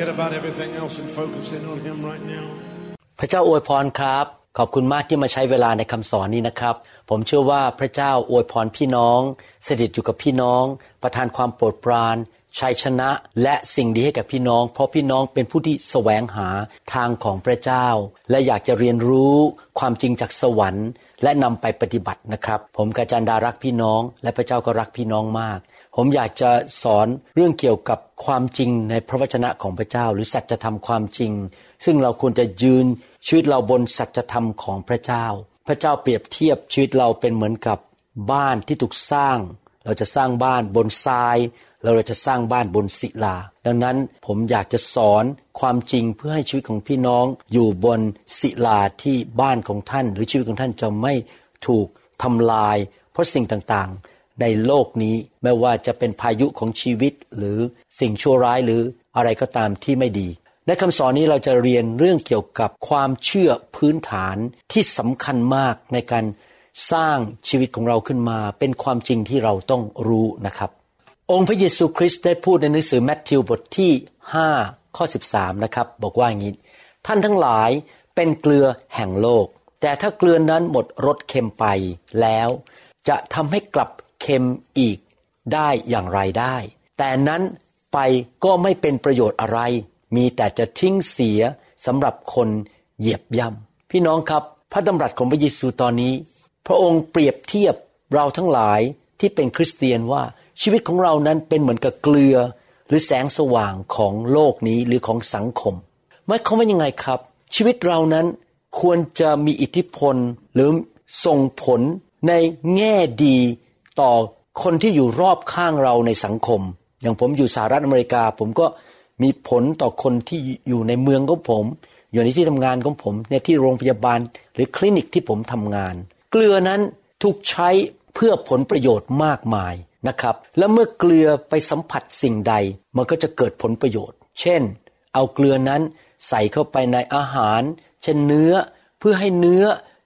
forget about everything else and focus in on Him right now. พระเจ้าอวยพรครับ ขอบคุณมากที่มาใช้เวลาในคำสอนนี้นะครับ ผมเชื่อว่าพระเจ้าอวยพรพี่น้องสถิตอยู่กับพี่น้อง ประทานความโปรดปรานชัยชนะและสิ่งดีให้กับพี่น้อง เพราะพี่น้องเป็นผู้ที่แสวงหาทางของพระเจ้า และอยากจะเรียนรู้ความจริงจากสวรรค์ และนำไปปฏิบัตินะครับ ผมกาจันดารักพี่น้อง และพระเจ้าก็รักพี่น้องมาก ผมอยากจะสอนเรื่องเกี่ยวกับความจริงในพระวจนะของพระเจ้า หรือสัจธรรมความจริง ซึ่งเราควรจะยืนชีวิตเราบนสัจธรรมของพระเจ้า พระเจ้าเปรียบเทียบชีวิตเราเป็นเหมือนกับบ้านที่ถูกสร้าง เราจะสร้างบ้านบนทรายแล้วเราจะสร้างบ้านบนศิลา ดังนั้นผมอยากจะสอนความจริงเพื่อให้ชีวิตของพี่น้องอยู่บนศิลาที่บ้านของท่าน หรือชีวิตของท่านจะไม่ถูกทำลาย เพราะสิ่งต่าง ในโลกนี้ไม่ว่าจะเป็นพายุของชีวิตหรือสิ่งชั่วร้ายหรืออะไรก็ตามที่ไม่ดี ในคำสอนนี้เราจะเรียนเรื่องเกี่ยวกับความเชื่อพื้นฐานที่สำคัญมากในการสร้างชีวิตของเราขึ้นมา เป็นความจริงที่เราต้องรู้นะครับ องค์พระเยซูคริสต์ได้พูดในหนังสือแมทธิวบทที่5ข้อ13นะครับบอกว่าอย่างนี้ ท่านทั้งหลายเป็นเกลือแห่งโลก แต่ถ้าเกลือนั้นหมดรสเค็มไปแล้ว จะทำให้กลับ เค็มอีกได้อย่างไรได้ แต่นั้นไปก็ไม่เป็นประโยชน์อะไร มีแต่จะทิ้งเสียสำหรับคนเหยียบย่ำพี่น้องครับพระดำรัสของพระเยซูตอนนี้ พระองค์เปรียบเทียบเราทั้งหลายที่เป็นคริสเตียนว่าชีวิตของเรานั้นเป็นเหมือนกับเกลือ หรือแสงสว่างของโลกนี้หรือของสังคมหมายความว่ายังไงครับ ชีวิตเรานั้นควรจะมีอิทธิพลหรือส่งผลในแง่ดี ต่อคนที่อยู่รอบข้างเราในสังคม อย่างผมอยู่สหรัฐอเมริกา ผมก็มีผลต่อคนที่อยู่ในเมืองของผม อยู่ในที่ทำงานของผมในที่โรงพยาบาล หรือคลินิกที่ผมทำงาน เกลือนั้นถูกใช้เพื่อผลประโยชน์มากมายนะครับ และเมื่อเกลือไปสัมผัสสิ่งใด มันก็จะเกิดผลประโยชน์ เช่น เอาเกลือนั้นใส่เข้าไปในอาหาร เช่นเนื้อเพื่อให้เนื้อ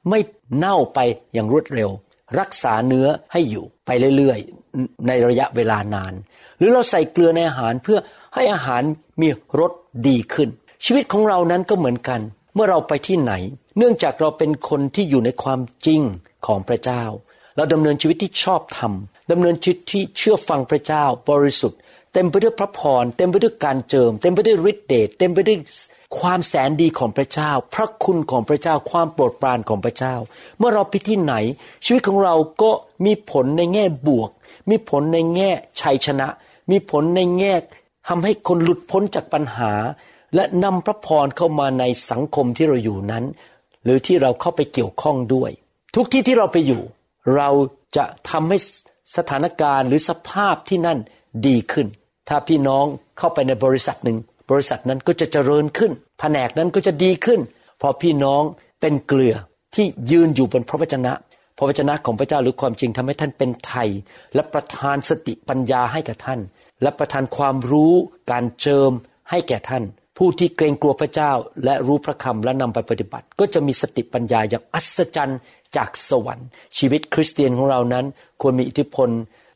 ไม่เน่าไปอย่างรวดเร็ว รักษาเนื้อให้อยู่ ไปเรื่อยๆ ในระยะเวลานาน หรือเราใส่เกลือในอาหารเพื่อให้อาหารมีรสดีขึ้น ชีวิตของเรานั้นก็เหมือนกัน เมื่อเราไปที่ไหน เนื่องจากเราเป็นคนที่อยู่ในความจริงของพระเจ้า เราดำเนินชีวิตที่ชอบธรรมดำเนินชีวิตที่เชื่อฟังพระเจ้าบริสุทธิ์ เต็มไปด้วยพระพรเต็มไปด้วยการเจิม เต็มไปด้วยฤทธิเดชเต็มไปด้วย ความแสนดีของพระเจ้า พระคุณของพระเจ้า ความโปรดปรานของพระเจ้า เมื่อเราไปที่ไหน ชีวิตของเราก็มีผลในแง่บวก มีผลในแง่ชัยชนะ มีผลในแง่ทำให้คนหลุดพ้นจากปัญหา และนำพระพรเข้ามาในสังคมที่เราอยู่นั้น หรือที่เราเข้าไปเกี่ยวข้องด้วย ทุกที่ที่เราไปอยู่ เราจะทำให้สถานการณ์หรือสภาพที่นั่นดีขึ้น ถ้าพี่น้องเข้าไปในบริษัทหนึ่ง บริษัทนั้นก็จะเจริญขึ้น แผนกนั้นก็จะดีขึ้นพราะพี่น้องเป็นเกลือที่ยืนอยู่บนพระวจนะ พระวจนะของพระเจ้าหรือความจริงทำให้ท่านเป็นไทย และประทานสติปัญญาให้กับท่าน และประทานความรู้การเจิมให้แก่ท่าน ผู้ที่เกรงกลัวพระเจ้าและรู้พระคำและนำไปปฏิบัติ ก็จะมีสติปัญญาอย่างอัศจรรย์จากสวรรค์ ชีวิตคริสเตียนของเรานั้น ควรมีอิทธิพล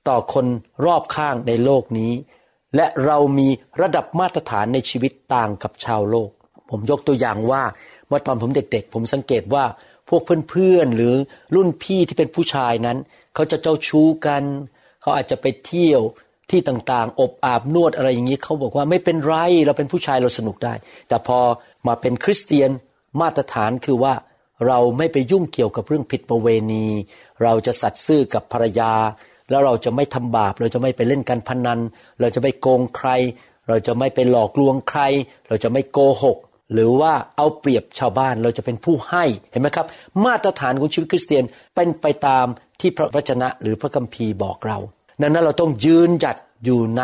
ต่อคนรอบข้างในโลกนี้ และเรามีระดับมาตรฐานในชีวิตต่างกับชาวโลก ผมยกตัวอย่างว่าเมื่อตอนผมเด็กๆ ผมสังเกตว่าพวกเพื่อนๆหรือรุ่นพี่ที่เป็นผู้ชายนั้น เขาจะเจ้าชู้กัน เขาอาจจะไปเที่ยวที่ต่างๆ อบอาบนวดอะไรอย่างนี้เขาบอกว่าไม่เป็นไรเราเป็นผู้ชายเราสนุกได้ แต่พอมาเป็นคริสเตียนมาตรฐานคือว่าเราไม่ไปยุ่งเกี่ยวกับเรื่องผิดประเวณี เราจะสัตย์ซื่อกับภรรยา แล้วเราจะไม่ทำบาป เราจะไม่ไปเล่นการพนัน เราจะไม่โกงใคร เราจะไม่ไปหลอกลวงใคร เราจะไม่โกหก หรือว่าเอาเปรียบชาวบ้านเราจะเป็นผู้ให้เห็นไหมครับ มาตรฐานของชีวิตคริสเตียนเป็นไปตามที่พระวจนะหรือพระคัมภีร์บอกเรา ดังนั้นเราต้องยืนหยัดอยู่ใน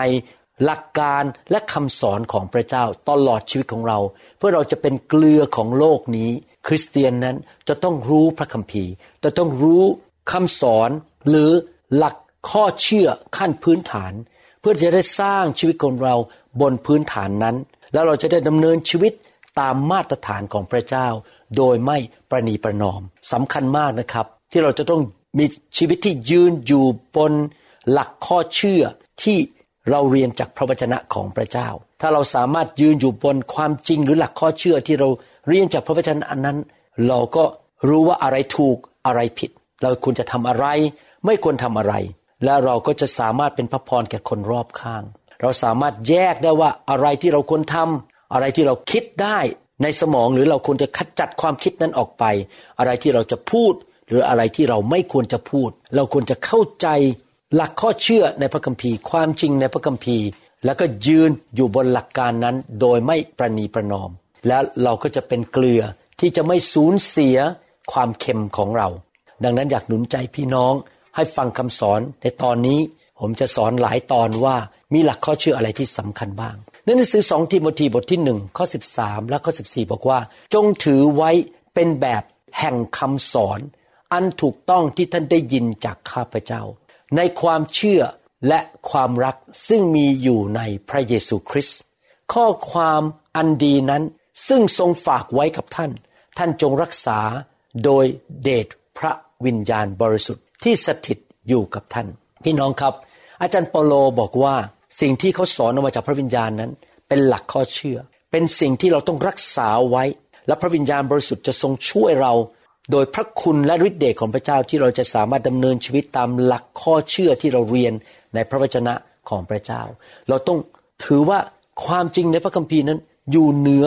หลักการและคำสอนของพระเจ้าตลอดชีวิตของเรา เพื่อเราจะเป็นเกลือของโลกนี้ คริสเตียนนั้นจะต้องรู้พระคัมภีร์จะต้องรู้คำสอนหรือหลัก ข้อเชื่อขั้นพื้นฐาน เพื่อจะได้สร้างชีวิตของเราบนพื้นฐานนั้น แล้วเราจะได้ดำเนินชีวิตตามมาตรฐานของพระเจ้า โดยไม่ประนีประนอมสำคัญมากนะครับ ที่เราจะต้องมีชีวิตที่ยืนอยู่บนหลักข้อเชื่อที่เราเรียนจากพระวจนะของพระเจ้า ถ้าเราสามารถยืนอยู่บนความจริงหรือหลักข้อเชื่อที่เราเรียนจากพระวจนะนั้น เราก็รู้ว่าอะไรถูกอะไรผิด เราควรจะทำอะไร ไม่ควรทำอะไร และเราก็จะสามารถเป็นพระพรแก่คนรอบข้าง เราสามารถแยกได้ว่าอะไรที่เราควรทำอะไรที่เราคิดได้ในสมองหรือเราควรจะคัดจัดความคิดนั้นออกไป อะไรที่เราจะพูด หรืออะไรที่เราไม่ควรจะพูด เราควรจะเข้าใจหลักข้อเชื่อในพระคัมภีร์ ความจริงในพระคัมภีร์ แล้วก็ยืนอยู่บนหลักการนั้นโดยไม่ประนีประนอม และเราก็จะเป็นเกลือที่จะไม่สูญเสียความเค็มของเรา ดังนั้นอยากหนุนใจพี่น้อง ให้ฟังคำสอนในตอนนี้ผมจะสอนหลายตอนว่ามีหลักข้อเชื่ออะไรที่สำคัญบ้างในหนังสือสองทิโมธีบทที่หนึ่งข้อ 13 และข้อ 14 บอกว่า จงถือไว้เป็นแบบแห่งคำสอน อันถูกต้องที่ท่านได้ยินจากข้าพเจ้า ในความเชื่อและความรักซึ่งมีอยู่ในพระเยซูคริสต์ข้อความอันดีนั้นซึ่งทรงฝากไว้กับท่าน ท่านจงรักษาโดยเดชพระวิญญาณบริสุทธิ์ ที่สถิตอยู่กับท่าน พี่น้องครับ อาจารย์เปโลบอกว่าสิ่งที่เขาสอนออกมาจากพระวิญญาณนั้น เป็นหลักข้อเชื่อ เป็นสิ่งที่เราต้องรักษาไว้ และพระวิญญาณบริสุทธิ์จะทรงช่วยเรา โดยพระคุณและฤทธิเดชของพระเจ้าที่เราจะสามารถดำเนินชีวิตตามหลักข้อเชื่อที่เราเรียนในพระวจนะของพระเจ้า เราต้องถือว่าความจริงในพระคัมภีร์นั้น อยู่เหนือ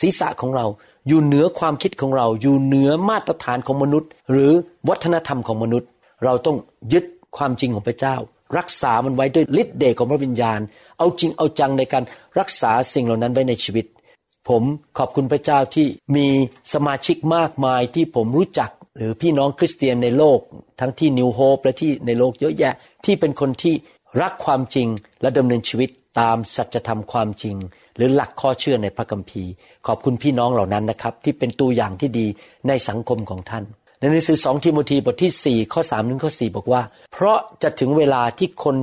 ศีรษะของเรา อยู่เหนือความคิดของเรา อยู่เหนือมาตรฐานของมนุษย์ หรือวัฒนธรรมของมนุษย์ เราต้องยึดความจริงของพระเจ้า รักษามันไว้ด้วยฤทธิ์เดชของพระวิญญาณ เอาจริงเอาจังในการรักษาสิ่งเหล่านั้นไว้ในชีวิต ผมขอบคุณพระเจ้าที่มีสมาชิกมากมายที่ผมรู้จักหรือพี่น้องคริสเตียนในโลก ทั้งที่นิวโฮปและที่ในโลกเยอะแยะที่เป็นคนที่รักความจริงและดำเนินชีวิตตามสัจธรรมความจริง หรือหลักข้อเชื่อในพระคัมภีร์ ขอบคุณพี่น้องเหล่านั้นนะครับ ที่เป็นตัวอย่างที่ดีในสังคมของท่าน ในหนังสือสองทิโมธีบทที่ 4 ข้อ3ถึงข้อ4บอกว่า เพราะจะถึงเวลาที่คน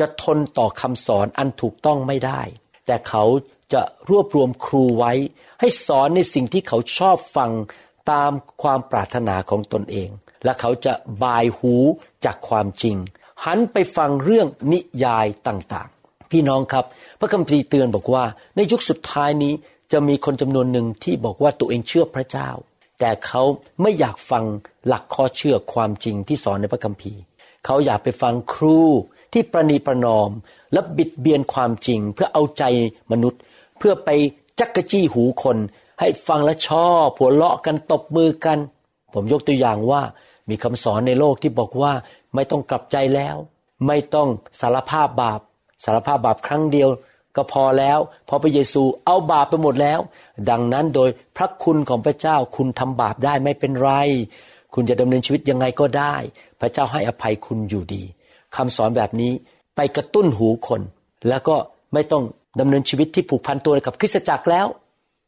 จะทนต่อคำสอนอันถูกต้องไม่ได้ แต่เขาจะรวบรวมครูไว้ ให้สอนในสิ่งที่เขาชอบฟังตามความปรารถนาของตนเอง และเขาจะบายหูจากความจริง หันไปฟังเรื่องนิยายต่างๆ พี่น้องครับ พระคัมภีร์เตือนบอกว่า ในยุคสุดท้ายนี้จะมีคนจำนวนหนึ่งที่บอกว่าตัวเองเชื่อพระเจ้า แต่เขาไม่อยากฟังหลักข้อเชื่อความจริงที่สอนในพระคัมภีร์ เขาอยากไปฟังครูที่ประนีประนอม และบิดเบียนความจริง เพื่อเอาใจมนุษย์ เพื่อไปจักกะจี้หูคน ให้ฟังและชอบหัวเราะกันตบมือกัน ผมยกตัวอย่างว่ามีคำสอนในโลกที่บอกว่าไม่ต้องกลับใจแล้ว ไม่ต้องสารภาพบาป สารภาพบาปครั้งเดียว ก็พอแล้วพราะพระเยซูเอาบาปไปหมดแล้ว ดังนั้นโดยพระคุณของพระเจ้าคุณทำบาปได้ไม่เป็นไร คุณจะดำเนินชีวิตยังไงก็ได้ พระเจ้าให้อภัยคุณอยู่ดีคำสอนแบบนี้ไปกระตุ้นหูคน แล้วก็ไม่ต้องดำเนินชีวิตที่ผูกพันตัวกับคริสตจักรแล้ว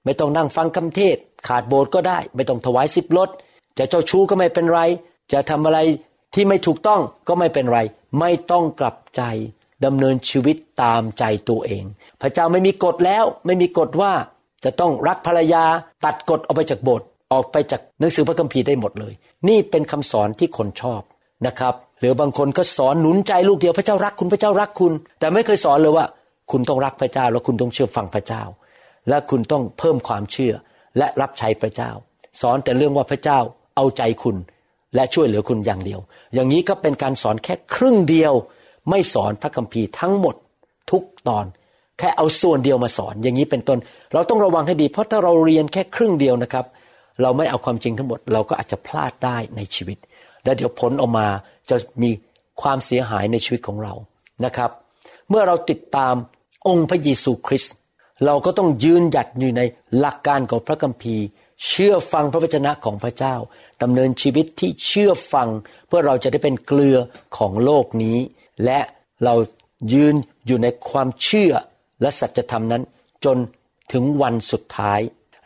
ไม่ต้องนั่งฟังคำเทศ ขาดโบสถ์ก็ได้ ไม่ต้องถวายสิบลดจะเจ้าชู้ก็ไม่เป็นไร จะทำอะไรที่ไม่ถูกต้องก็ไม่เป็นไร ไม่ต้องกลับใจ ดำเนินชีวิตตามใจตัวเอง พระเจ้าไม่มีกฎแล้ว ไม่มีกฎว่าจะต้องรักภรรยาตัดกฎออกไปจากโบสถ์ออกไปจากหนังสือพระคัมภีร์ได้หมดเลย นี่เป็นคำสอนที่คนชอบนะครับ หรือบางคนก็สอนหนุนใจลูกเดียวพระเจ้ารักคุณพระเจ้ารักคุณ แต่ไม่เคยสอนเลยว่า คุณต้องรักพระเจ้า แล้วคุณต้องเชื่อฟังพระเจ้า และคุณต้องเพิ่มความเชื่อและรับใช้พระเจ้า สอนแต่เรื่องว่าพระเจ้าเอาใจคุณ และช่วยเหลือคุณอย่างเดียว อย่างนี้ก็เป็นการสอนแค่ครึ่งเดียว ไม่สอนพระคัมภีร์ทั้งหมดทุกตอน แค่เอาส่วนเดียวมาสอน อย่างนี้เป็นต้น เราต้องระวังให้ดี เพราะถ้าเราเรียนแค่ครึ่งเดียวนะครับ เราไม่เอาความจริงทั้งหมด เราก็อาจจะพลาดได้ในชีวิต และเดี๋ยวผลออกมาจะมีความเสียหายในชีวิตของเรานะครับ เมื่อเราติดตามองค์พระเยซูคริสต์เราก็ต้องยืนหยัดอยู่ในหลักการของพระคัมภีร์ เชื่อฟังพระวจนะของพระเจ้าดำเนินชีวิตที่เชื่อฟัง เพื่อเราจะได้เป็นเกลือของโลกนี้ และเรายืนอยู่ในความเชื่อและสัจธรรมนั้น จนถึงวันสุดท้าย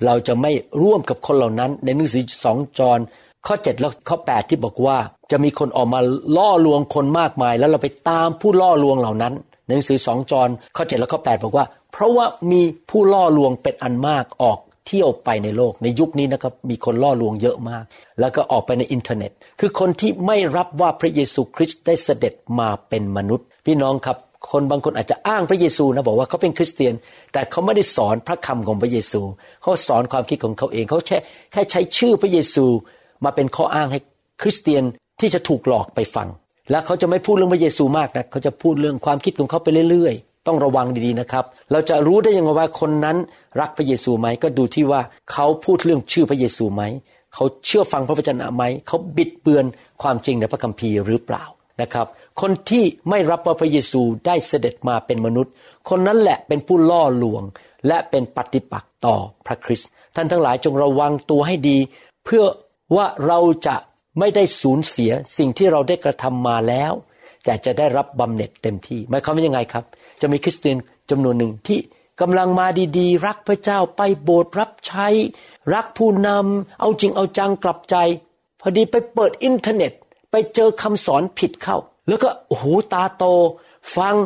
เราจะไม่ร่วมกับคนเหล่านั้น ในหนังสือสองจรข้อ 7 และข้อ 8 ที่บอกว่า จะมีคนออกมาล่อลวงคนมากมาย แล้วเราไปตามผู้ล่อลวงเหล่านั้น ในหนังสือสองจรข้อ 7 และข้อ 8 บอกว่า เพราะว่ามีผู้ล่อลวงเป็นอันมากออก เที่ยวไปในโลกในยุคนี้นะครับมีคนล่อลวงเยอะมาก แล้วก็ออกไปในอินเทอร์เน็ต คือคนที่ไม่รับว่าพระเยซูคริสต์ได้เสด็จมาเป็นมนุษย์ พี่น้องครับคนบางคนอาจจะอ้างพระเยซูนะบอกว่าเขาเป็นคริสเตียน แต่เขาไม่ได้สอนพระคำของพระเยซู เขาสอนความคิดของเขาเองเขาแค่แค่ใช้ชื่อพระเยซูมาเป็นข้ออ้างให้คริสเตียนที่จะถูกหลอกไปฟัง และเขาจะไม่พูดเรื่องพระเยซูมากนะเขาจะพูดเรื่องความคิดของเขาไปเรื่อยๆ ต้องระวังดีๆนะครับ เราจะรู้ได้ยังไงว่าคนนั้นรักพระเยซูไหมก็ดูที่ว่าเขาพูดเรื่องชื่อพระเยซูไหมเขาเชื่อฟังพระวจนะไหมเขาบิดเบือนความจริงในพระคัมภีร์หรือเปล่านะครับ คนที่ไม่รับว่าพระเยซูได้เสด็จมาเป็นมนุษย์ คนนั้นแหละเป็นผู้ล่อลวง และเป็นปฏิปักษ์ต่อพระคริสต์ท่านทั้งหลายจงระวังตัวให้ดี เพื่อว่าเราจะไม่ได้สูญเสียสิ่งที่เราได้กระทำมาแล้ว แต่จะได้รับบำเหน็จเต็มที่หมายความว่ายังไงครับ จะมีคริสเตียนจำนวนหนึ่งที่กำลังมาดีๆ รักพระเจ้าไปโบสถ์รับใช้ รักผู้นำเอาจริงเอาจังกลับใจ พอดีไปเปิดอินเทอร์เน็ต ไปเจอคำสอนผิดเข้า แล้วก็โอ้โหตาโต ฟัง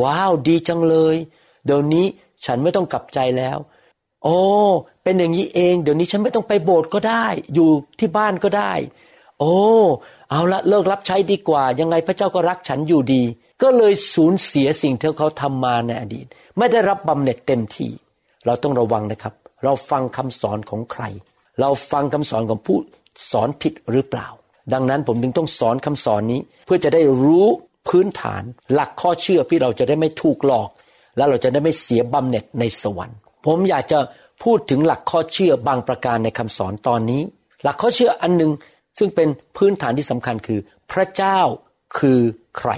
ว้าวดีจังเลย เดี๋ยวนี้ฉันไม่ต้องกลับใจแล้วโอ้เป็นอย่างนี้เอง เดี๋ยวนี้ฉันไม่ต้องไปโบสถ์ก็ได้ อยู่ที่บ้านก็ได้ โอ้เอาละเลิกรับใช้ดีกว่า ยังไงพระเจ้าก็รักฉันอยู่ดี ก็เลยสูญเสียสิ่งที่เขาทำมาในอดีต ไม่ได้รับบำเหน็จเต็มที่ เราต้องระวังนะครับ เราฟังคำสอนของใคร เราฟังคำสอนของผู้สอนผิดหรือเปล่า ดังนั้นผมจึงต้องสอนคำสอนนี้ เพื่อจะได้รู้พื้นฐาน หลักข้อเชื่อที่เราจะได้ไม่ถูกหลอก และเราจะได้ไม่เสียบำเหน็จในสวรรค์ ผมอยากจะพูดถึงหลักข้อเชื่อบางประการในคำสอนตอนนี้ หลักข้อเชื่ออันหนึ่งซึ่งเป็นพื้นฐานที่สำคัญคือ พระเจ้าคือใคร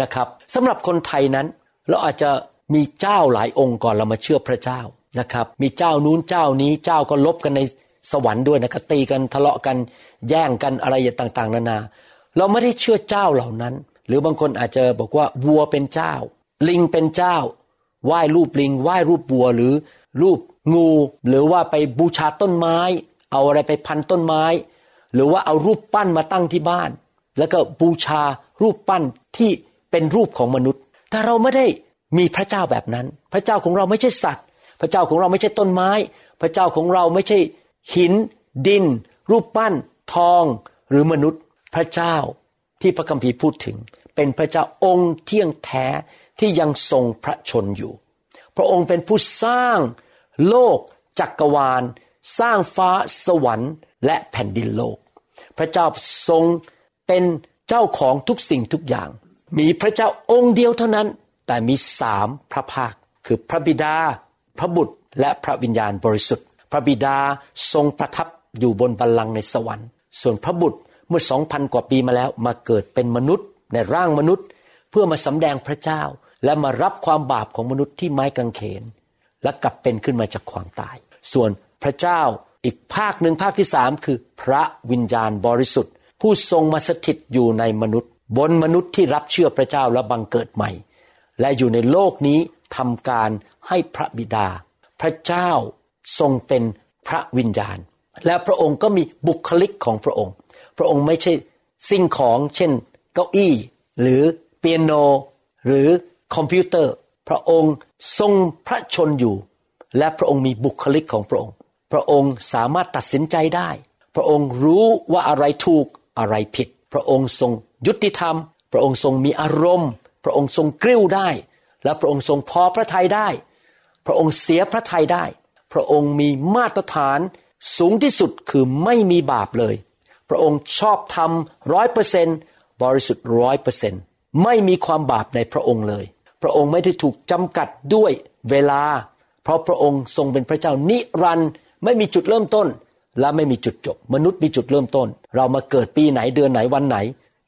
นะครับสำหรับคนไทยนั้น เราอาจจะมีเจ้าหลายองค์ก่อนเรามาเชื่อพระเจ้านะครับ มีเจ้านู้นเจ้านี้เจ้าก็ลบกันในสวรรค์ด้วยนะครับตีกันทะเลาะกันแย่งกันอะไรต่างๆ นานา เราไม่ได้เชื่อเจ้าเหล่านั้น หรือบางคนอาจจะบอกว่าวัวเป็นเจ้า ลิงเป็นเจ้าไหว้รูปลิงไหว้รูปวัวหรือรูปงู หรือว่าไปบูชาต้นไม้ เอาอะไรไปพันต้นไม้ หรือว่าเอารูปปั้นมาตั้งที่บ้าน แล้วก็บูชารูปปั้นที่ เป็นรูปของมนุษย์ แต่เราไม่ได้มีพระเจ้าแบบนั้น พระเจ้าของเราไม่ใช่สัตว์ พระเจ้าของเราไม่ใช่ต้นไม้ พระเจ้าของเราไม่ใช่หิน ดิน รูปปั้น ทอง หรือมนุษย์ พระเจ้าที่พระคัมภีร์พูดถึง เป็นพระเจ้าองค์เที่ยงแท้ที่ยังทรงพระชนอยู่ พระองค์เป็นผู้สร้างโลกจักกรวาล สร้างฟ้าสวรรค์และแผ่นดินโลก พระเจ้าทรงเป็นเจ้าของทุกสิ่งทุกอย่าง มีพระเจ้าองค์เดียวเท่านั้น แต่มีสามพระภาค คือพระบิดา พระบุตร และพระวิญญาณบริสุทธิ์ พระบิดาทรงประทับอยู่บนบัลลังก์ในสวรรค์ ส่วนพระบุตรเมื่อสองพันกว่าปีมาแล้วมาเกิดเป็นมนุษย์ ในร่างมนุษย์ เพื่อมาสำแดงพระเจ้า และมารับความบาปของมนุษย์ที่ไม้กางเขน และกลับเป็นขึ้นมาจากความตาย ส่วนพระเจ้าอีกภาคหนึ่งภาคที่สามคือ พระวิญญาณบริสุทธิ์ ผู้ทรงมาสถิตอยู่ในมนุษย์ บนมนุษย์ที่รับเชื่อพระเจ้าและบังเกิดใหม่ และอยู่ในโลกนี้ทำการให้พระบิดา พระเจ้าทรงเป็นพระวิญญาณ และพระองค์ก็มีบุคลิกของพระองค์ พระองค์ไม่ใช่สิ่งของเช่น เก้าอี้ หรือเปียโน หรือคอมพิวเตอร์ พระองค์ทรงพระชนอยู่ และพระองค์มีบุคลิกของพระองค์ พระองค์สามารถตัดสินใจได้ พระองค์รู้ว่าอะไรถูกอะไรผิด พระองค์ทรง ยุติธรรม พระองค์ทรงมีอารมณ์ พระองค์ทรงกริ้วได้ และพระองค์ทรงพอพระทัยได้ พระองค์เสียพระทัยได้ พระองค์มีมาตรฐานสูงที่สุดคือไม่มีบาปเลย พระองค์ชอบธรรมร้อยเปอร์เซนบริสุทธิ์ร้อยเปอร์เซนไม่มีความบาปในพระองค์เลย พระองค์ไม่ได้ถูกจำกัดด้วยเวลา เพราะพระองค์ทรงเป็นพระเจ้านิรันดร์ไม่มีจุดเริ่มต้นและไม่มีจุดจบ มนุษย์มีจุดเริ่มต้น เรามาเกิดปีไหนเดือนไหนวันไหน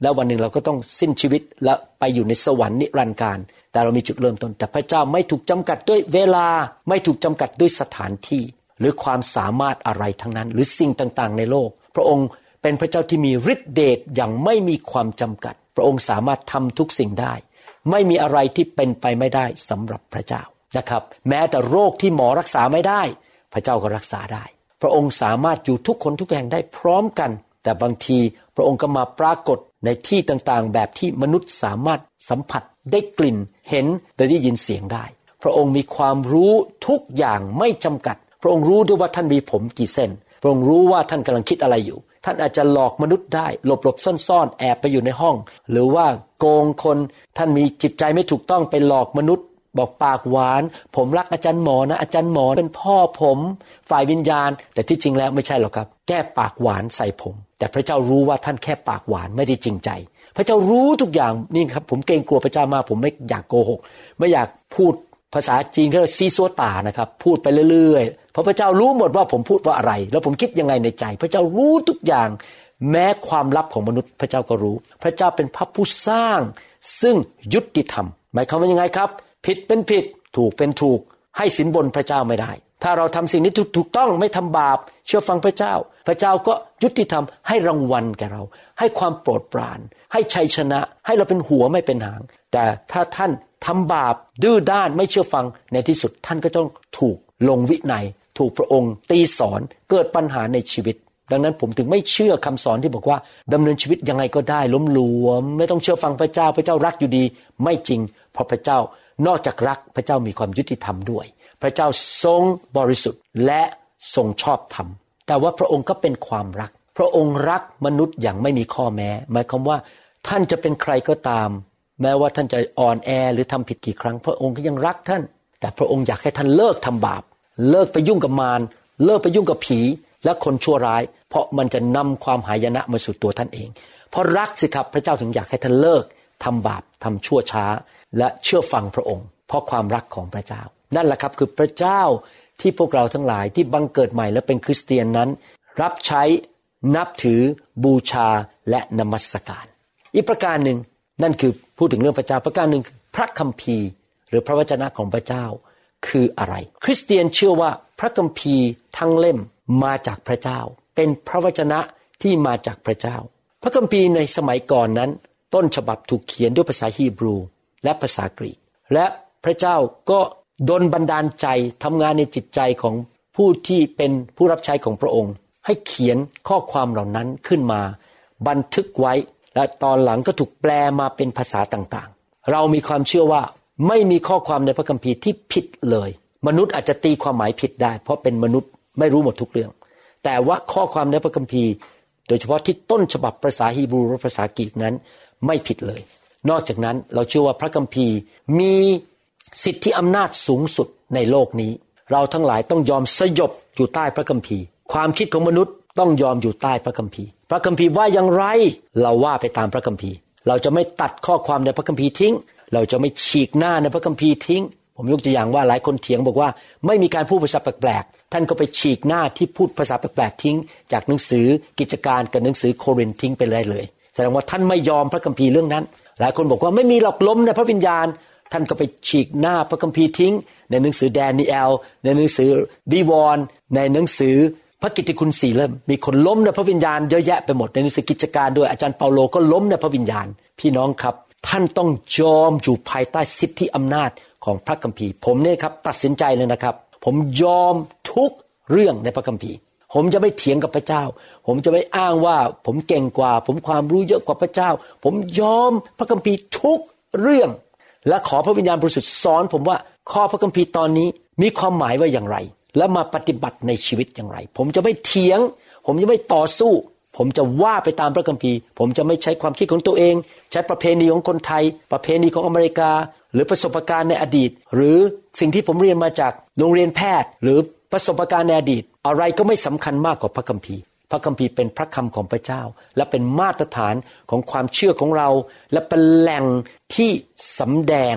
แล้ววันหนึ่งเราก็ต้องสิ้นชีวิตและไปอยู่ในสวรรค์นิรันดร์การ แต่เรามีจุดเริ่มต้น แต่พระเจ้าไม่ถูกจำกัดด้วยเวลา ไม่ถูกจำกัดด้วยสถานที่ หรือความสามารถอะไรทั้งนั้น หรือสิ่งต่างๆ ในโลก พระองค์เป็นพระเจ้าที่มีฤทธิเดชอย่างไม่มีความจำกัด พระองค์สามารถทำทุกสิ่งได้ ไม่มีอะไรที่เป็นไปไม่ได้สำหรับพระเจ้านะครับ แม้แต่โรคที่หมอรักษาไม่ได้ พระเจ้าก็รักษาได้ พระองค์สามารถอยู่ทุกคนทุกแห่งได้พร้อมกัน แต่บางทีพระองค์ก็มาปรากฏ ในที่ต่างๆ แบบที่มนุษย์สามารถสัมผัสได้กลิ่น เห็นและได้ยินเสียงได้ พระองค์มีความรู้ทุกอย่างไม่จำกัด พระองค์รู้ด้วยว่าท่านมีผมกี่เส้น พระองค์รู้ว่าท่านกำลังคิดอะไรอยู่ ท่านอาจจะหลอกมนุษย์ได้ หลบหลบซ่อนๆ แอบไปอยู่ในห้อง หรือว่าโกงคน ท่านมีจิตใจไม่ถูกต้องไปหลอกมนุษย์ บอกปากหวาน ผมรักอาจารย์หมอนะ อาจารย์หมอเป็นพ่อผม ฝ่ายวิญญาณ แต่ที่จริงแล้วไม่ใช่หรอกครับ แก้ปากหวานใส่ผม แต่พระเจ้ารู้ว่าท่านแค่ปากหวานไม่ได้จริงใจ พระเจ้ารู้ทุกอย่างนี่ครับ ผมเกรงกลัวพระเจ้ามากผมไม่อยากโกหก ไม่อยากพูดภาษาจีนเขาเรียกซีซัวตานะครับ พูดไปเรื่อยๆเพราะพระเจ้ารู้หมดว่าผมพูดว่าอะไร แล้วผมคิดยังไงในใจ พระเจ้ารู้ทุกอย่าง แม้ความลับของมนุษย์ พระเจ้าก็รู้ พระเจ้าเป็นพระผู้สร้าง ซึ่งยุติธรรม หมายความว่ายังไงครับ ผิดเป็นผิดถูกเป็นถูก ให้สินบนพระเจ้าไม่ได้ ถ้าเราทำสิ่งนี้ถูกต้องไม่ทำบาป เชื่อฟังพระเจ้า พระเจ้าก็ยุติธรรมให้รางวัลแก่เรา ให้ความโปรดปราน ให้ชัยชนะ ให้เราเป็นหัวไม่เป็นหาง แต่ถ้าท่านทำบาปดื้อด้านไม่เชื่อฟังในที่สุดท่านก็ต้องถูกลงวินัย ถูกพระองค์ ตีสอนเกิดปัญหาในชีวิต ดังนั้นผมถึงไม่เชื่อคำสอนที่บอกว่าดำเนินชีวิตยังไงก็ได้ ล้มหลวม ไม่ต้องเชื่อฟังพระเจ้าพระเจ้ารักอยู่ดี ไม่จริง เพราะพระเจ้านอกจากรักพระเจ้ามีความยุติธรรมด้วย พระเจ้าทรงบริสุทธิ์และทรงชอบธรรม แต่ว่าพระองค์ก็เป็นความรัก พระองค์รักมนุษย์อย่างไม่มีข้อแม้ หมายความว่าท่านจะเป็นใครก็ตาม แม้ว่าท่านจะอ่อนแอหรือทำผิดกี่ครั้ง พระองค์ก็ยังรักท่าน แต่พระองค์อยากให้ท่านเลิกทำบาป เลิกไปยุ่งกับมารเลิกไปยุ่งกับผี และคนชั่วร้าย เพราะมันจะนำความหายนะมาสู่ตัวท่านเอง เพราะรักสิครับพระเจ้าถึงอยากให้ท่านเลิกทำบาปทำชั่วช้า และเชื่อฟังพระองค์ เพราะความรักของพระเจ้า นั่นแหละครับคือพระเจ้าที่พวกเราทั้งหลายที่บังเกิดใหม่และเป็นคริสเตียนนั้น รับใช้นับถือบูชาและนมัสการ อีกประการหนึ่งนั่นคือพูดถึงเรื่องพระเจ้าประการหนึ่งพระคัมภีร์ หรือพระวจนะของพระเจ้าคืออะไร คริสเตียนเชื่อว่าพระคัมภีร์ทั้งเล่มมาจากพระเจ้า เป็นพระวจนะที่มาจากพระเจ้า พระคัมภีร์ในสมัยก่อนนั้น ต้นฉบับถูกเขียนด้วยภาษาฮีบรู และภาษากรีก และพระเจ้าก็ ดนบันดาลใจทำงานในจิตใจของผู้ที่เป็นผู้รับใช้ของพระองค์ ให้เขียนข้อความเหล่านั้นขึ้นมา บันทึกไว้ และตอนหลังก็ถูกแปลมาเป็นภาษาต่างๆ เรามีความเชื่อว่าไม่มีข้อความในพระคัมภีร์ที่ผิดเลย มนุษย์อาจจะตีความหมายผิดได้ เพราะเป็นมนุษย์ไม่รู้หมดทุกเรื่อง แต่ว่าข้อความในพระคัมภีร์ โดยเฉพาะที่ต้นฉบับภาษาฮีบรูและภาษากรีกนั้น ไม่ผิดเลย นอกจากนั้นเราเชื่อว่าพระคัมภีร์มี สิทธิอำนาจสูงสุดในโลกนี้ เราทั้งหลายต้องยอมสยบอยู่ใต้พระคัมภีร์ ความคิดของมนุษย์ต้องยอมอยู่ใต้พระคัมภีร์ พระคัมภีร์ว่าอย่างไร เราว่าไปตามพระคัมภีร์ เราจะไม่ตัดข้อความในพระคัมภีร์ทิ้ง เราจะไม่ฉีกหน้าในพระคัมภีร์ทิ้ง ผมยกตัวอย่างว่าหลายคนเถียงบอกว่า ไม่มีการพูดภาษาแปลกๆท่านก็ไปฉีกหน้าที่พูดภาษาแปลกๆทิ้ง จากหนังสือกิจการกับหนังสือโครินทิ้งไปเลยเลย แสดงว่าท่านไม่ยอมพระคัมภีร์เรื่องนั้น หลายคนบอกว่าไม่มีหลอกล้มในพระวิญญาณ ท่านก็ไปฉีกหน้าพระคัมภีร์ทิ้ง ในหนังสือแดนียลในหนังสือวิวรณ์ในหนังสือพระกิตติคุณสี่เล่มมีคนล้มในพระวิญญาณเยอะแยะไปหมดในหนังสือกิจการด้วยอาจารย์เปาโลก็ล้มในพระวิญญาณ พี่น้องครับ ท่านต้องยอมอยู่ภายใต้สิทธิอำนาจของพระคัมภีร์ ผมเนี่ยครับตัดสินใจเลยนะครับ ผมยอมทุกเรื่องในพระคัมภีร์ ผมจะไม่เถียงกับพระเจ้า ผมจะไม่อ้างว่าผมเก่งกว่า ผมความรู้เยอะกว่าพระเจ้า ผมยอมพระคัมภีร์ทุกเรื่อง และขอพระวิญญาณบริสุทธิ์สอนผมว่าข้อพระคัมภีร์ตอนนี้มีความหมายว่าอย่างไร และมาปฏิบัติในชีวิตอย่างไร ผมจะไม่เถียง ผมจะไม่ต่อสู้ ผมจะว่าไปตามพระคัมภีร์ ผมจะไม่ใช้ความคิดของตัวเอง ใช้ประเพณีของคนไทย ประเพณีของอเมริกา หรือประสบการณ์ในอดีต หรือสิ่งที่ผมเรียนมาจากโรงเรียนแพทย์ หรือประสบการณ์ในอดีต อะไรก็ไม่สำคัญมากกว่าพระคัมภีร์ พระคัมภีร์เป็นพระคำของพระเจ้า และเป็นมาตรฐานของความเชื่อของเรา และเป็นแหล่งที่สำแดง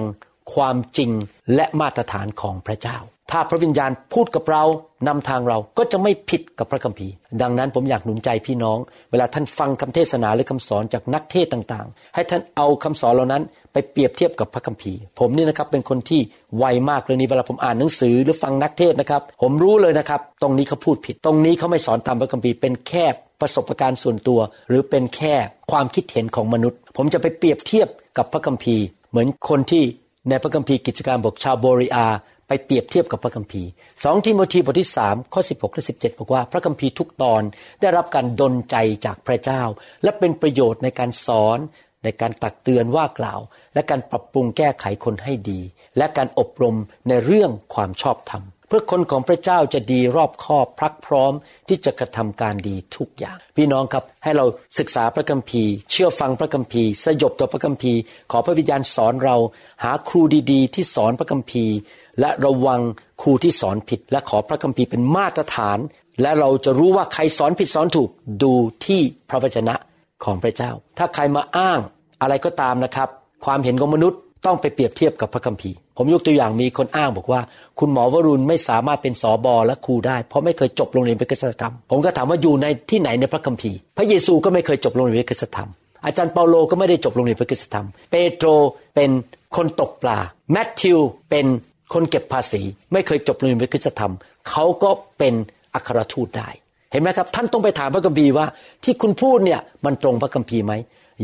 ความจริงและมาตรฐานของพระเจ้า ถ้าพระวิญญาณพูดกับเรา นำทางเราก็จะไม่ผิดกับพระคัมภีร์ ดังนั้นผมอยากหนุนใจพี่น้อง เวลาท่านฟังคำเทศนาหรือคำสอนจากนักเทศต่างๆ ให้ท่านเอาคำสอนเหล่านั้น ไปเปรียบเทียบกับพระคัมภีร์ ผมนี่นะครับเป็นคนที่ไวมากเลยนี้เวลาผมอ่านหนังสือหรือฟังนักเทศนะครับ ผมรู้เลยนะครับ ตรงนี้เขาพูดผิด ตรงนี้เขาไม่สอนตามพระคัมภีร์เป็นแค่ประสบการณ์ส่วนตัว หรือเป็นแค่ความคิดเห็นของมนุษย์ ผมจะไปเปรียบเทียบกับพระคัมภีร์ เหมือนคนที่ในพระคัมภีร์กิจการบอกชาวโบริอา ไปเปรียบเทียบกับพระคัมภีร์สองทิโมธีบทที่สามข้อสิบหกและสิบเจ็ดบอกว่าพระคัมภีร์ทุกตอนได้รับการดลใจจากพระเจ้า และเป็นประโยชน์ในการสอนในการตักเตือนว่ากล่าว และการปรับปรุงแก้ไขคนให้ดี และการอบรมในเรื่องความชอบธรรม เพื่อคนของพระเจ้าจะดีรอบคอบพรักพร้อมที่จะกระทำการดีทุกอย่าง พี่น้องครับให้เราศึกษาพระคัมภีร์ เชื่อฟังพระคัมภีร์ สยบต่อพระคัมภีร์ ขอพระวิญญาณสอนเราหาครูดีๆ ที่สอนพระคัมภีร์ และระวังครูที่สอนผิด และขอพระคัมภีร์เป็นมาตรฐาน และเราจะรู้ว่าใครสอนผิดสอนถูกดูที่พระวจนะของพระเจ้า ถ้าใครมาอ้างอะไรก็ตามนะครับ ความเห็นของมนุษย์ต้องไปเปรียบเทียบกับพระคัมภีร์ ผมยกตัวอย่างมีคนอ้างบอกว่า คุณหมอวรุณไม่สามารถเป็นสอบอและครูได้ เพราะไม่เคยจบโรงเรียนวิทยาธรรม ผมก็ถามว่าอยู่ในที่ไหนในพระคัมภีร์ พระเยซูก็ไม่เคยจบโรงเรียนวิทยาธรรม อาจารย์เปาโลก็ไม่ได้จบโรงเรียนวิทยาธรรม เปโตรเป็นคนตกปลา แมทธิวเป็น คนเก็บภาษี ไม่เคยจบเรียนวิทยาธรรม เขาก็เป็นอัครทูตได้ เห็นไหมครับ ท่านต้องไปถามพระคัมภีร์ว่า ที่คุณพูดเนี่ยมันตรงพระคัมภีร์ไหม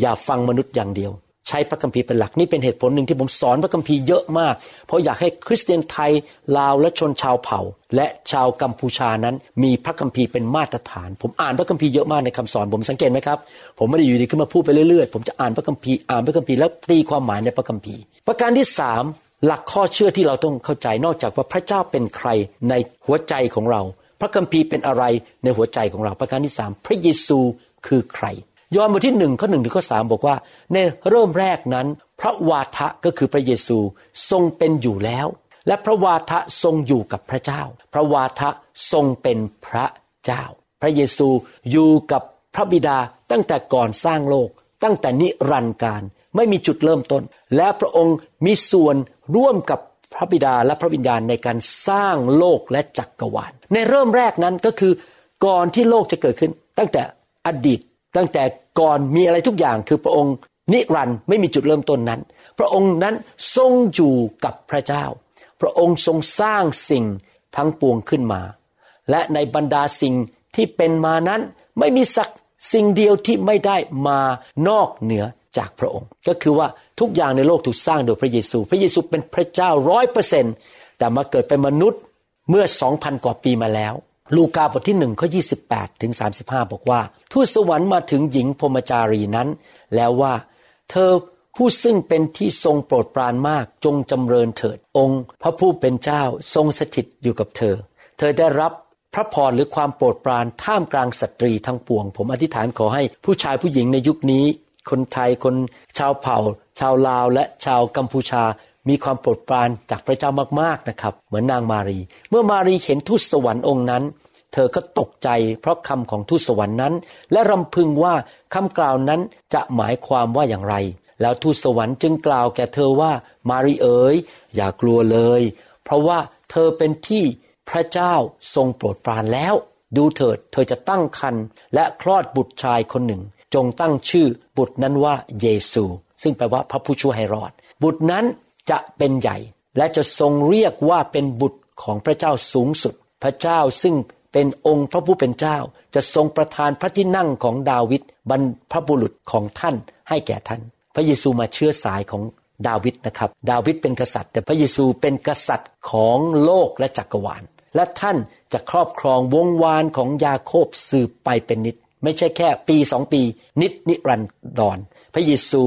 อย่าฟังมนุษย์อย่างเดียว ใช้พระคัมภีร์เป็นหลักนี่เป็นเหตุผลหนึ่งที่ผมสอนพระคัมภีร์เยอะมาก เพราะอยากให้คริสเตียนไทยลาวและชนชาวเผ่า และชาวกัมพูชานั้น มีพระคัมภีร์เป็นมาตรฐาน ผมอ่านพระคัมภีร์เยอะมากในคำสอนผมสังเกตไหมครับผมไม่ได้อยู่ดีขึ้นมาพูดไปเรื่อยๆ ผมจะอ่านพระคัมภีร์อ่านพระคัมภีร์แล้วตีความหมายในพระคัมภีร์ ประการที่สาม หลักข้อเชื่อที่เราต้องเข้าใจนอกจากว่าพระเจ้าเป็นใครในหัวใจของเรา พระคัมภีร์เป็นอะไรในหัวใจของเราประการที่สามพระเยซูคือใคร ยอห์นบทที่หนึ่งข้อหนึ่งถึงข้อสามบอกว่า ในเริ่มแรกนั้น พระวาทะก็คือพระเยซูทรงเป็นอยู่แล้ว และพระวาทะทรงอยู่กับพระเจ้า พระวาทะทรงเป็นพระเจ้า พระเยซูอยู่กับพระบิดาตั้งแต่ก่อนสร้างโลก ตั้งแต่นิรันดร์การไม่มีจุดเริ่มต้น และพระองค์มีส่วน ร่วมกับพระบิดาและพระวิญญาณในการสร้างโลกและจักกรวาล ในเริ่มแรกนั้นก็คือก่อนที่โลกจะเกิดขึ้น ตั้งแต่อดีต ตั้งแต่ก่อนมีอะไรทุกอย่างคือพระองค์นิรันด์ไม่มีจุดเริ่มต้นนั้น พระองค์นั้นทรงอยู่กับพระเจ้า พระองค์ทรงสร้างสิ่งทั้งปวงขึ้นมา และในบรรดาสิ่งที่เป็นมานั้น ไม่มีสักสิ่งเดียวที่ไม่ได้มานอกเหนือ จากพระองค์ ก็คือว่าทุกอย่างในโลกถูกสร้างโดยพระเยซู พระเยซูเป็นพระเจ้าร้อยเปอร์เซนแต่มาเกิดเป็นมนุษย์เมื่อสองพันกว่าปีมาแล้ว ลูกาบทที่หนึ่งข้อยี่สิบแปดถึง35บอกว่า ทูตสวรรค์มาถึงหญิงพรมจารีนั้น แล้วว่าเธอผู้ซึ่งเป็นที่ทรงโปรดปรานมากจงจำเริญเถิด องค์ พระผู้เป็นเจ้าทรงสถิตอยู่กับเธอ เธอได้รับพระพรหรือความโปรดปรานท่ามกลางสตรีทั้งปวง ผมอธิษฐานขอให้ผู้ชายผู้หญิงในยุคนี้ คนไทยคนชาวเผ่า ชาวลาวและชาวกัมพูชา มีความโปรดปรานจากพระเจ้ามากๆนะครับ เหมือนนางมารี เมื่อมารีเห็นทูตสวรรค์องค์นั้น เธอก็ตกใจเพราะคำของทูตสวรรค์นั้น และรำพึงว่าคำกล่าวนั้นจะหมายความว่าอย่างไร แล้วทูตสวรรค์จึงกล่าวแก่เธอว่ามารีเอ๋ยอย่ากลัวเลย เพราะว่าเธอเป็นที่พระเจ้าทรงโปรดปรานแล้ว ดูเถิด เธอจะตั้งครรภ์และคลอดบุตรชายคนหนึ่ง จงตั้งชื่อบุตรนั้นว่าเยซู ซึ่งแปลว่าพระผู้ช่วยให้รอด บุตรนั้นจะเป็นใหญ่ และจะทรงเรียกว่าเป็นบุตรของพระเจ้าสูงสุด พระเจ้าซึ่งเป็นองค์พระผู้เป็นเจ้า จะทรงประทานพระที่นั่งของดาวิดบรรพบุรุษของท่านให้แก่ท่าน พระเยซูมาเชื้อสายของดาวิดนะครับ ดาวิดเป็นกษัตริย์ แต่พระเยซูเป็นกษัตริย์ของโลกและจักรวาล และท่านจะครอบครองวงวานของยาโคบสืบไปเป็นนิด ไม่ใช่แค่ปีสองปี นิดนิรันดร พระเยซู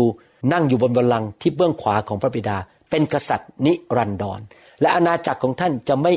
นั่งอยู่บนบัลลังก์ที่เบื้องขวาของพระบิดา เป็นกษัตริย์นิรันดร และอาณาจักรของท่านจะไม่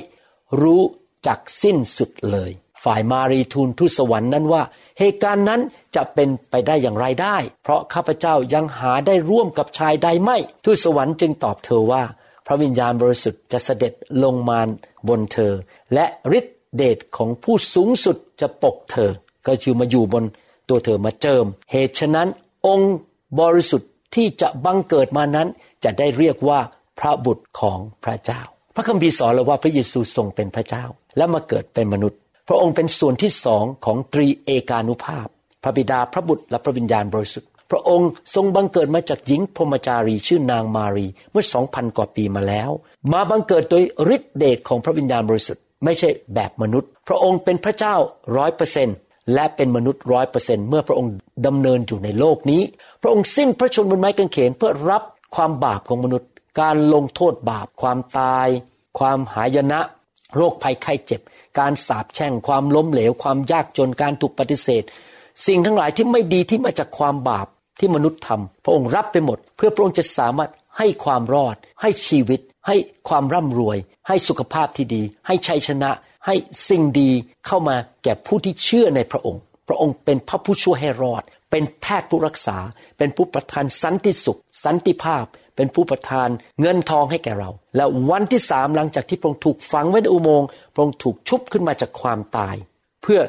รู้จักสิ้นสุดเลย ฝ่ายมารีทูลทูตสวรรค์นั้นว่า เหตุการณ์นั้นจะเป็นไปได้อย่างไรได้ เพราะข้าพเจ้ายังหาได้ร่วมกับชายใดไม่ ทูตสวรรค์จึงตอบเธอว่า พระวิญญาณบริสุทธิ์จะเสด็จลงมาบนเธอ และฤทธิเดชของผู้สูงสุดจะปกเธอ ก็คือมาอยู่บนตัวเธอมาเจิม เหตุฉะนั้นองค์บริสุทธิ์ที่จะบังเกิดมานั้น จะได้เรียกว่าพระบุตรของพระเจ้า พระคัมภีร์สอนเราว่าพระเยซูทรงเป็นพระเจ้า และมาเกิดเป็นมนุษย์ พระองค์เป็นส่วนที่สองของตรีเอกานุภาพ พระบิดาพระบุตรและพระวิญญาณบริสุทธิ์ พระองค์ทรงบังเกิดมาจากหญิงพรหมจารีชื่อนางมารีเมื่อสองพันกว่าปีมาแล้ว มาบังเกิดโดยฤทธิเดชของพระวิญญาณบริสุทธิ์ ไม่ใช่แบบมนุษย์ พระองค์เป็นพระเจ้าร้อยเปอร์เซนต์ และเป็นมนุษย์ร้อยเปอร์เซนเมื่อพระองค์ดำเนินอยู่ในโลกนี้ พระองค์สิ้นพระชนบนไม้กางเขนเพื่อรับความบาปของมนุษย์ การลงโทษบาป ความตาย ความหายนะ โรคภัยไข้เจ็บ การสาปแช่ง ความล้มเหลว ความยากจน การถูกปฏิเสธ สิ่งทั้งหลายที่ไม่ดีที่มาจากความบาปที่มนุษย์ทำพระองค์รับไปหมด เพื่อพระองค์จะสามารถให้ความรอด ให้ชีวิต ให้ความร่ำรวย ให้สุขภาพที่ดี ให้ชัยชนะ ให้สิ่งดีเข้ามาแก่ผู้ที่เชื่อในพระองค์ พระองค์เป็นพระผู้ช่วยให้รอด เป็นแพทย์ผู้รักษา เป็นผู้ประทานสันติสุข สันติภาพ เป็นผู้ประทานเงินทองให้แก่เรา และวันที่สามหลังจากที่พระองค์ถูกฝังไว้ในอุโมงค์พระองค์ถูกชุบขึ้นมาจากความตาย เพื่อ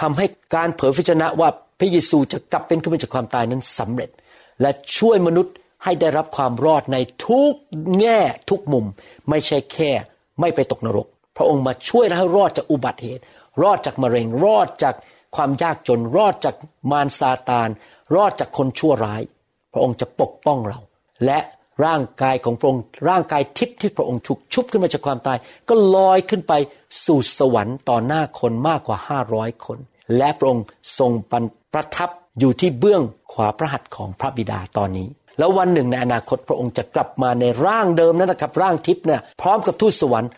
ทำให้การเผยพระชนะว่าพระเยซูจะกลับเป็นขึ้นมาจากความตายนั้นสำเร็จ และช่วยมนุษย์ให้ได้รับความรอดในทุกแง่ทุกมุม ไม่ใช่แค่ไม่ไปตกนรก พระองค์มาช่วยให้รอดจากอุบัติเหตุ รอดจากมะเร็ง รอดจากความยากจน รอดจากมารซาตาน รอดจากคนชั่วร้าย พระองค์จะปกป้องเรา และร่างกายของพระองค์ ร่างกายทิพย์ที่พระองค์ถูกชุบขึ้นมาจากความตาย ก็ลอยขึ้นไปสู่สวรรค์ต่อหน้าคนมากกว่าห้าร้อยคน และพระองค์ทรงประทับอยู่ที่เบื้องขวาพระหัตถ์ของพระบิดาตอนนี้ แล้ววันหนึ่งในอนาคตพระองค์จะกลับมาในร่างเดิมนั่นนะครับ ร่างทิพย์เนี่ยพร้อมกับทูตสวรรค์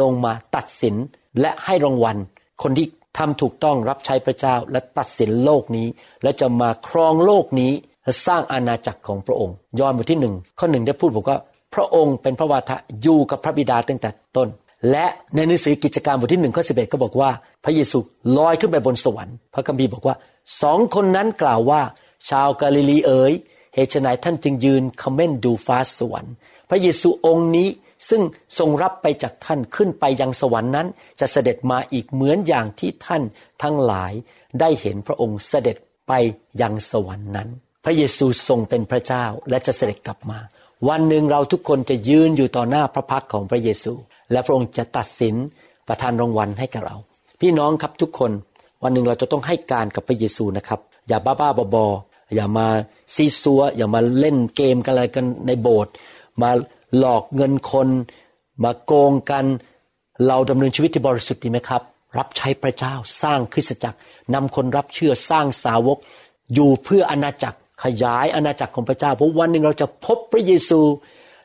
ลงมาตัดสินและให้รางวัล คนที่ทำถูกต้องรับใช้พระเจ้าและตัดสินโลกนี้ และจะมาครองโลกนี้และสร้างอาณาจักรของพระองค์ ยอห์นบทที่หนึ่งข้อหนึ่งได้พูดบอกว่า พระองค์เป็นพระวาทะอยู่กับพระบิดาตั้งแต่ต้น และในหนังสือกิจการบทที่หนึ่งข้อสิบเอ็ดก็บอกว่า พระเยซูลอยขึ้นไปบนสวรรค์ พระคัมภีร์บอกว่าสองคนนั้นกล่าวว่า ชาวกาลิลีเอ๋ยเหตุไฉนท่านจึงยืนคอมเมนดูฟ้าสวรรค์ พระเยซูองค์นี้ ซึ่งทรงรับไปจากท่านขึ้นไปยังสวรรค์นั้น จะเสด็จมาอีกเหมือนอย่างที่ท่านทั้งหลายได้เห็นพระองค์เสด็จไปยังสวรรค์นั้น พระเยซูทรงเป็นพระเจ้าและจะเสด็จกลับมา วันหนึ่งเราทุกคนจะยืนอยู่ต่อหน้าพระพักของพระเยซู และพระองค์จะตัดสินประทานรางวัลให้กับเรา พี่น้องครับทุกคน วันหนึ่งเราจะต้องให้การกับพระเยซูนะครับ อย่าบ้าบ้าบออย่ามาซีซัวอย่ามาเล่นเกมกันอะไรกันในโบสถ์มา หลอกเงินคนมาโกงกัน เราดำเนินชีวิตที่บริสุทธิ์ดีไหมครับ รับใช้พระเจ้าสร้างคริสตจักรนำคนรับเชื่อสร้างสาวก อยู่เพื่ออาณาจักรขยายอาณาจักรของพระเจ้าเพราะวันหนึ่งเราจะพบพระเยซู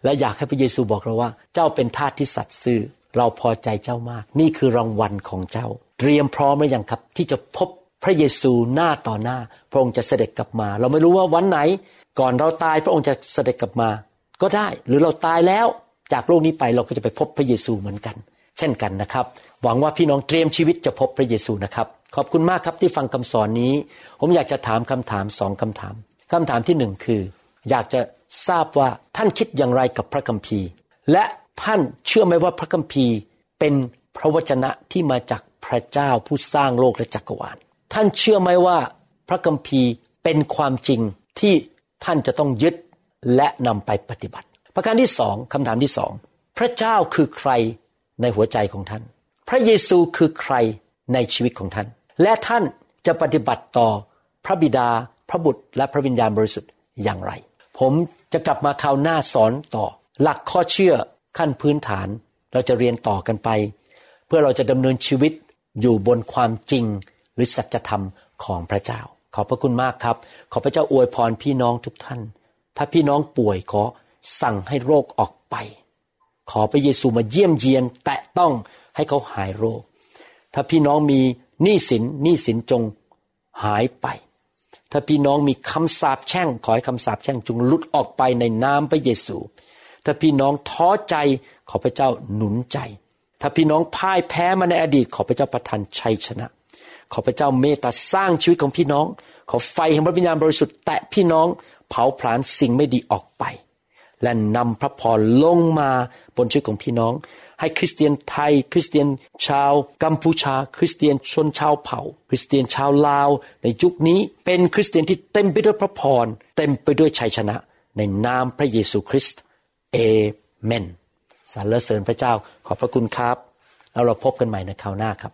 และอยากให้พระเยซูบอกเราว่า เจ้าเป็นทาสที่สัตย์ซื่อเราพอใจเจ้ามาก นี่คือรางวัลของเจ้า เตรียมพร้อมหรือยังครับ ที่จะพบพระเยซูหน้าต่อหน้า พระองค์จะเสด็จกลับมา เราไม่รู้ว่าวันไหน ก่อนเราตายพระองค์จะเสด็จกลับมา ก็ได้ หรือเราตายแล้วจากโลกนี้ไปเราก็จะไปพบพระเยซูเหมือนกัน เช่นกันนะครับ หวังว่าพี่น้องเตรียมชีวิตจะพบพระเยซูนะครับ ขอบคุณมากครับที่ฟังคำสอนนี้ ผมอยากจะถามคำถามสองคำถามคำถามที่หนึ่งคือ อยากจะทราบว่าท่านคิดอย่างไรกับพระคัมภีร์ และท่านเชื่อไหมว่าพระคัมภีร์เป็นพระวจนะที่มาจากพระเจ้าผู้สร้างโลกและจักรวาล ท่านเชื่อไหมว่าพระคัมภีร์เป็นความจริงที่ท่านจะต้องยึด และนำไปปฏิบัติ ประการที่สองคำถามที่สองพระเจ้าคือใครในหัวใจของท่าน พระเยซูคือใครในชีวิตของท่าน และท่านจะปฏิบัติต่อพระบิดา พระบุตร และพระวิญญาณบริสุทธิ์อย่างไร ผมจะกลับมาคราวหน้าสอนต่อ หลักข้อเชื่อขั้นพื้นฐานเราจะเรียนต่อกันไป เพื่อเราจะดำเนินชีวิตอยู่บนความจริงหรือสัจธรรมของพระเจ้า ขอบพระคุณมากครับ ขอพระเจ้าอวยพรพี่น้องทุกท่าน ถ้าพี่น้องป่วยขอสั่งให้โรคออกไป ขอพระเยซูมาเยี่ยมเยียน แตะต้องให้เขาหายโรค ถ้าพี่น้องมีหนี้สินหนี้สินจงหายไป ถ้าพี่น้องมีคำสาปแช่ง ขอให้คำสาปแช่งจงลุดออกไปในนามพระเยซู ถ้าพี่น้องท้อใจขอพระเจ้าหนุนใจ ถ้าพี่น้องพ่ายแพ้มาในอดีต ขอพระเจ้าประทานชัยชนะ ขอพระเจ้าเมตตาสร้างชีวิตของพี่น้อง ขอไฟแห่งพระวิญญาณบริสุทธิ์แตะพี่น้อง เผาผลาญสิ่งไม่ดีออกไป และนำพระพรลงมาบนชีวิตของพี่น้อง ให้คริสเตียนไทย คริสเตียนชาวกัมพูชา คริสเตียนชนชาวเผ่า คริสเตียนชาวลาว ในยุคนี้เป็นคริสเตียนที่เต็มไปด้วยพระพรเต็มไปด้วยชัยชนะ ในนามพระเยซูคริสต์เอเมนสรรเสริญพระเจ้าขอบพระคุณครับ แล้วเราพบกันใหม่ในคราวหน้าครับ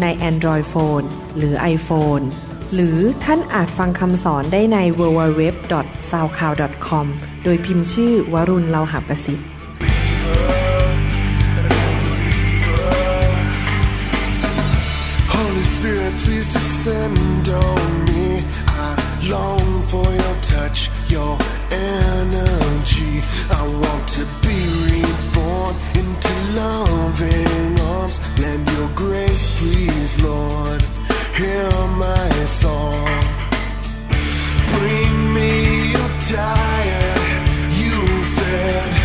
ใน Android Phone หรือ iPhone หรือท่านอาจฟังคำสอนได้ใน www.soundcloud.com โดยพิมพ์ชื่อวรุณเลาหะประสิทธิ์ Holy Spirit, please descend drawn into loving arms. Lend your grace, please, Lord. Hear my song. Bring me your tired. you said.